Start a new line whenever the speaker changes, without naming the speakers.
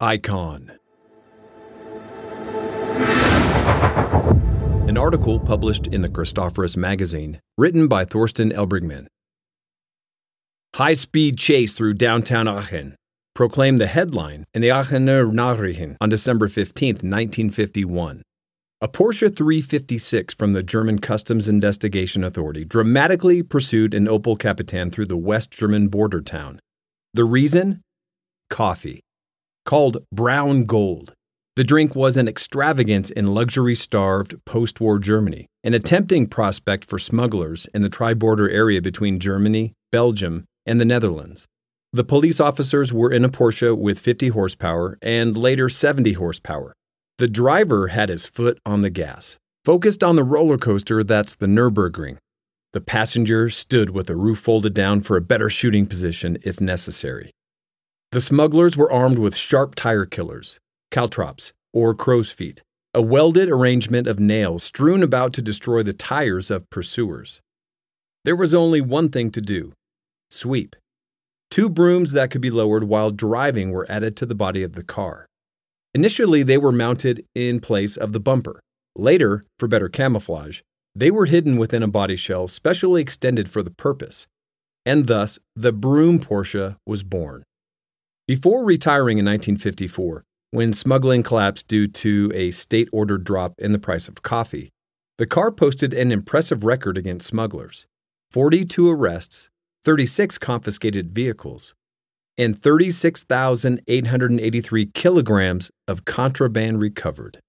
Icon. An article published in the Christophorus magazine, written by Thorsten Elbrigmann. High speed chase through downtown Aachen proclaimed the headline in the Aachener Nachrichten on December 15, 1951. A Porsche 356 from the German Customs Investigation Authority dramatically pursued an Opel Kapitän through the West German border town. The reason? Coffee. Called brown gold. The drink was an extravagance in luxury starved post war Germany, an tempting prospect for smugglers in the tri border area between Germany, Belgium, and the Netherlands. The police officers were in a Porsche with 50 horsepower and later 70 horsepower. The driver had his foot on the gas, focused on the roller coaster that's the Nürburgring. The passenger stood with the roof folded down for a better shooting position if necessary. The smugglers were armed with sharp tire killers, caltrops, or crow's feet, a welded arrangement of nails strewn about to destroy the tires of pursuers. There was only one thing to do sweep. Two brooms that could be lowered while driving were added to the body of the car. Initially, they were mounted in place of the bumper. Later, for better camouflage, they were hidden within a body shell specially extended for the purpose. And thus, the broom Porsche was born. Before retiring in 1954, when smuggling collapsed due to a state ordered drop in the price of coffee, the car posted an impressive record against smugglers 42 arrests, 36 confiscated vehicles, and 36,883 kilograms of contraband recovered.